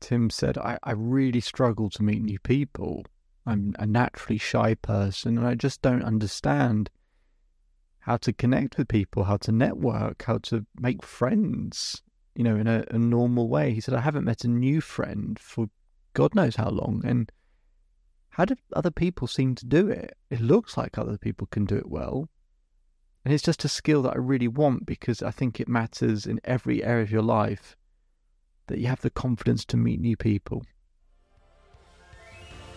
Tim said, I, I really struggle to meet new people. I'm a naturally shy person and I just don't understand how to connect with people, how to network, how to make friends, you know, in a, a normal way. He said, I haven't met a new friend for God knows how long. And how do other people seem to do it? It looks like other people can do it well. And it's just a skill that I really want because I think it matters in every area of your life that you have the confidence to meet new people.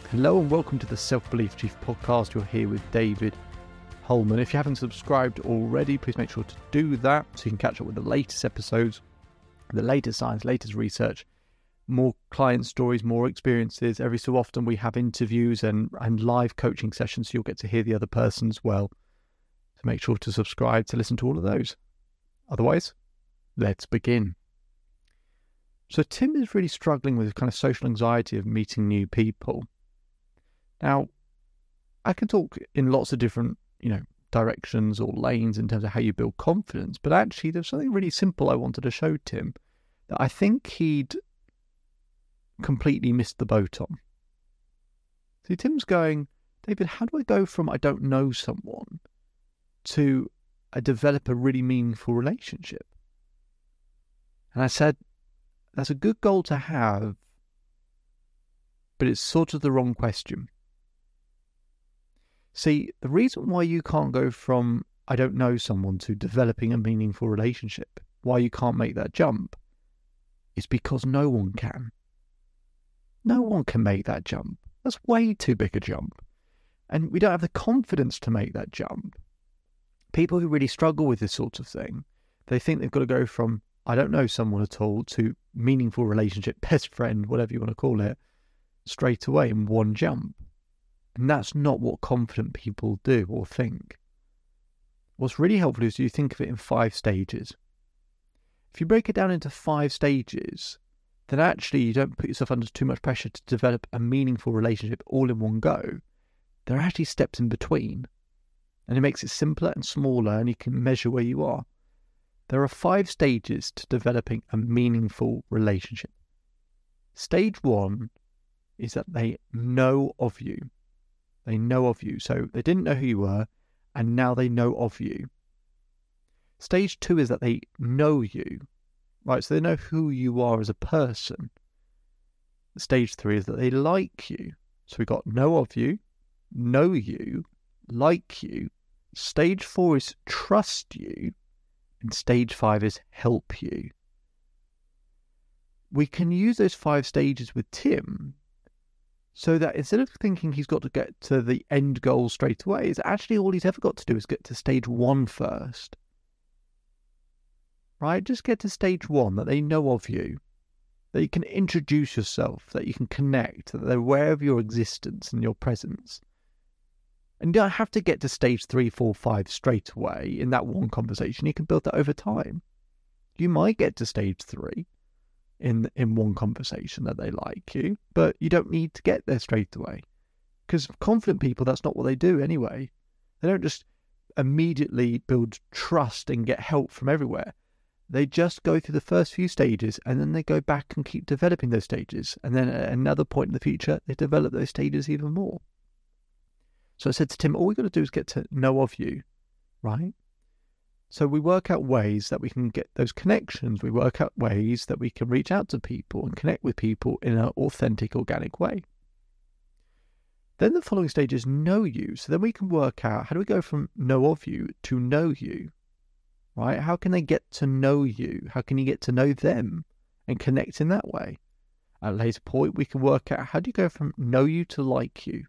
Hello and welcome to the Self Belief Chief podcast. You're here with David Hulman. If you haven't subscribed already, please make sure to do that so you can catch up with the latest episodes, the latest science, latest research, more client stories, more experiences. Every so often we have interviews and, and live coaching sessions, so you'll get to hear the other person as well. So make sure to subscribe to listen to all of those. Otherwise, let's begin. So Tim is really struggling with kind of social anxiety of meeting new people. Now, I can talk in lots of different, you know, directions or lanes in terms of how you build confidence, but actually there's something really simple I wanted to show Tim that I think he'd completely missed the boat on. See, Tim's going, David, how do I go from I don't know someone to I develop a really meaningful relationship? And I said, that's a good goal to have, but it's sort of the wrong question. See, the reason why you can't go from I don't know someone to developing a meaningful relationship, why you can't make that jump, is because no one can. No one can make that jump. That's way too big a jump. And we don't have the confidence to make that jump. People who really struggle with this sort of thing, they think they've got to go from I don't know someone at all to meaningful relationship, best friend, whatever you want to call it, straight away in one jump. And that's not what confident people do or think. What's really helpful is you think of it in five stages. If you break it down into five stages, then actually you don't put yourself under too much pressure to develop a meaningful relationship all in one go. There are actually steps in between. And it makes it simpler and smaller, and you can measure where you are. There are five stages to developing a meaningful relationship. Stage one is that they know of you. They know of you. So they didn't know who you were, and now they know of you. Stage two is that they know you, right? So they know who you are as a person. Stage three is that they like you. So we got know of you, know you, like you. Stage four is trust you. And stage five is help you. We can use those five stages with Tim so that instead of thinking he's got to get to the end goal straight away, it's actually all he's ever got to do is get to stage one first. Right? Just get to stage one that they know of you, that you can introduce yourself, that you can connect, that they're aware of your existence and your presence. And you don't have to get to stage three, four, five straight away in that one conversation. You can build that over time. You might get to stage three in in one conversation that they like you, but you don't need to get there straight away. Because confident people, that's not what they do anyway. They don't just immediately build trust and get help from everywhere. They just go through the first few stages and then they go back and keep developing those stages. And then at another point in the future, they develop those stages even more. So I said to Tim, all we've got to do is get to know of you, right? So we work out ways that we can get those connections. We work out ways that we can reach out to people and connect with people in an authentic, organic way. Then the following stage is know you. So then we can work out how do we go from know of you to know you, right? How can they get to know you? How can you get to know them and connect in that way? At a later point, we can work out how do you go from know you to like you?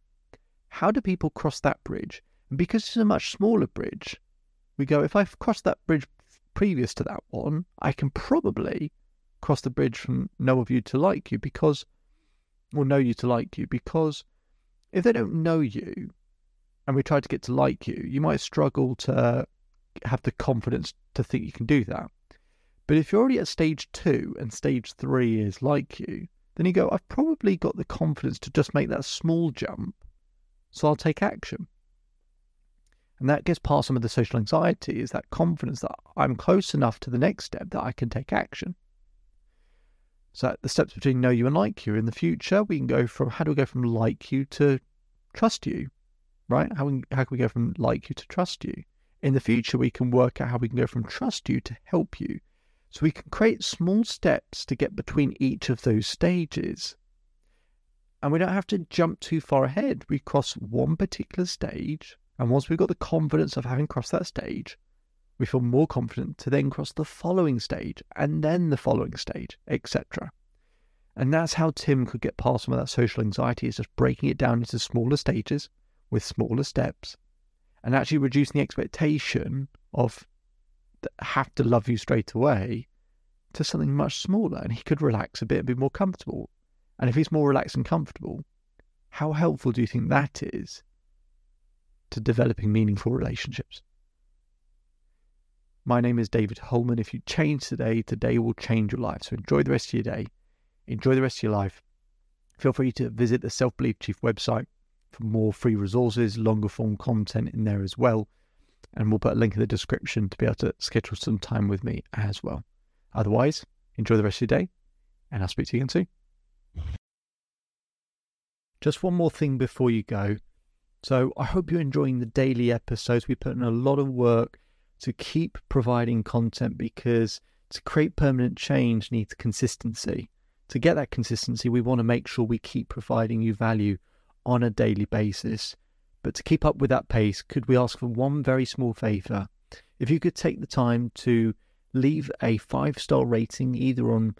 How do people cross that bridge? And because it's a much smaller bridge, we go, if I've crossed that bridge previous to that one, I can probably cross the bridge from know of you to like you because, or know you to like you, because if they don't know you and we try to get to like you, you might struggle to have the confidence to think you can do that. But if you're already at stage two and stage three is like you, then you go, I've probably got the confidence to just make that small jump so I'll take action. And that gets past some of the social anxiety is that confidence that I'm close enough to the next step that I can take action. So the steps between know you and like you. In the future, we can go from how do we go from like you to trust you, right? How, we, how can we go from like you to trust you? In the future, we can work out how we can go from trust you to help you. So we can create small steps to get between each of those stages. And we don't have to jump too far ahead. We cross one particular stage. And once we've got the confidence of having crossed that stage, we feel more confident to then cross the following stage and then the following stage, etc. And that's how Tim could get past some of that social anxiety is just breaking it down into smaller stages with smaller steps and actually reducing the expectation of have to love you straight away to something much smaller and he could relax a bit and be more comfortable. And if he's more relaxed and comfortable, how helpful do you think that is to developing meaningful relationships? My name is David Hulman. If you change today, today will change your life. So enjoy the rest of your day. Enjoy the rest of your life. Feel free to visit the Self Belief Chief website for more free resources, longer form content in there as well. And we'll put a link in the description to be able to schedule some time with me as well. Otherwise, enjoy the rest of your day, and I'll speak to you again soon. Just one more thing before you go. So I hope you're enjoying the daily episodes. We put in a lot of work to keep providing content because to create permanent change needs consistency. To get that consistency, we want to make sure we keep providing you value on a daily basis. But to keep up with that pace, could we ask for one very small favor? If you could take the time to leave a five star rating either on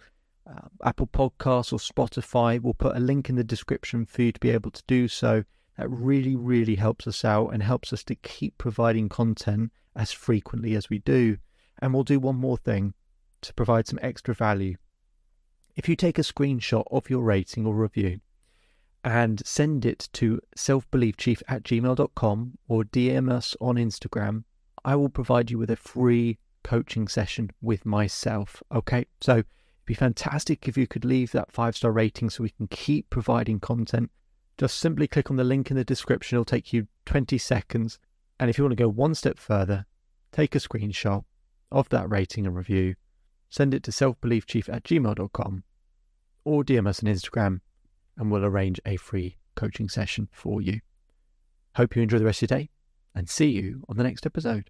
uh, Apple Podcasts or Spotify, we'll put a link in the description for you to be able to do so. That really, really helps us out and helps us to keep providing content as frequently as we do. And we'll do one more thing to provide some extra value. If you take a screenshot of your rating or review and send it to selfbeliefchief at gmail.com or DM us on Instagram, I will provide you with a free coaching session with myself. Okay, so be fantastic if you could leave that five star rating so we can keep providing content. Just simply click on the link in the description, it'll take you 20 seconds and if you want to go one step further, take a screenshot of that rating and review, send it to selfbeliefchief at gmail.com or DM us on Instagram and we'll arrange a free coaching session for you. Hope you enjoy the rest of your day and see you on the next episode.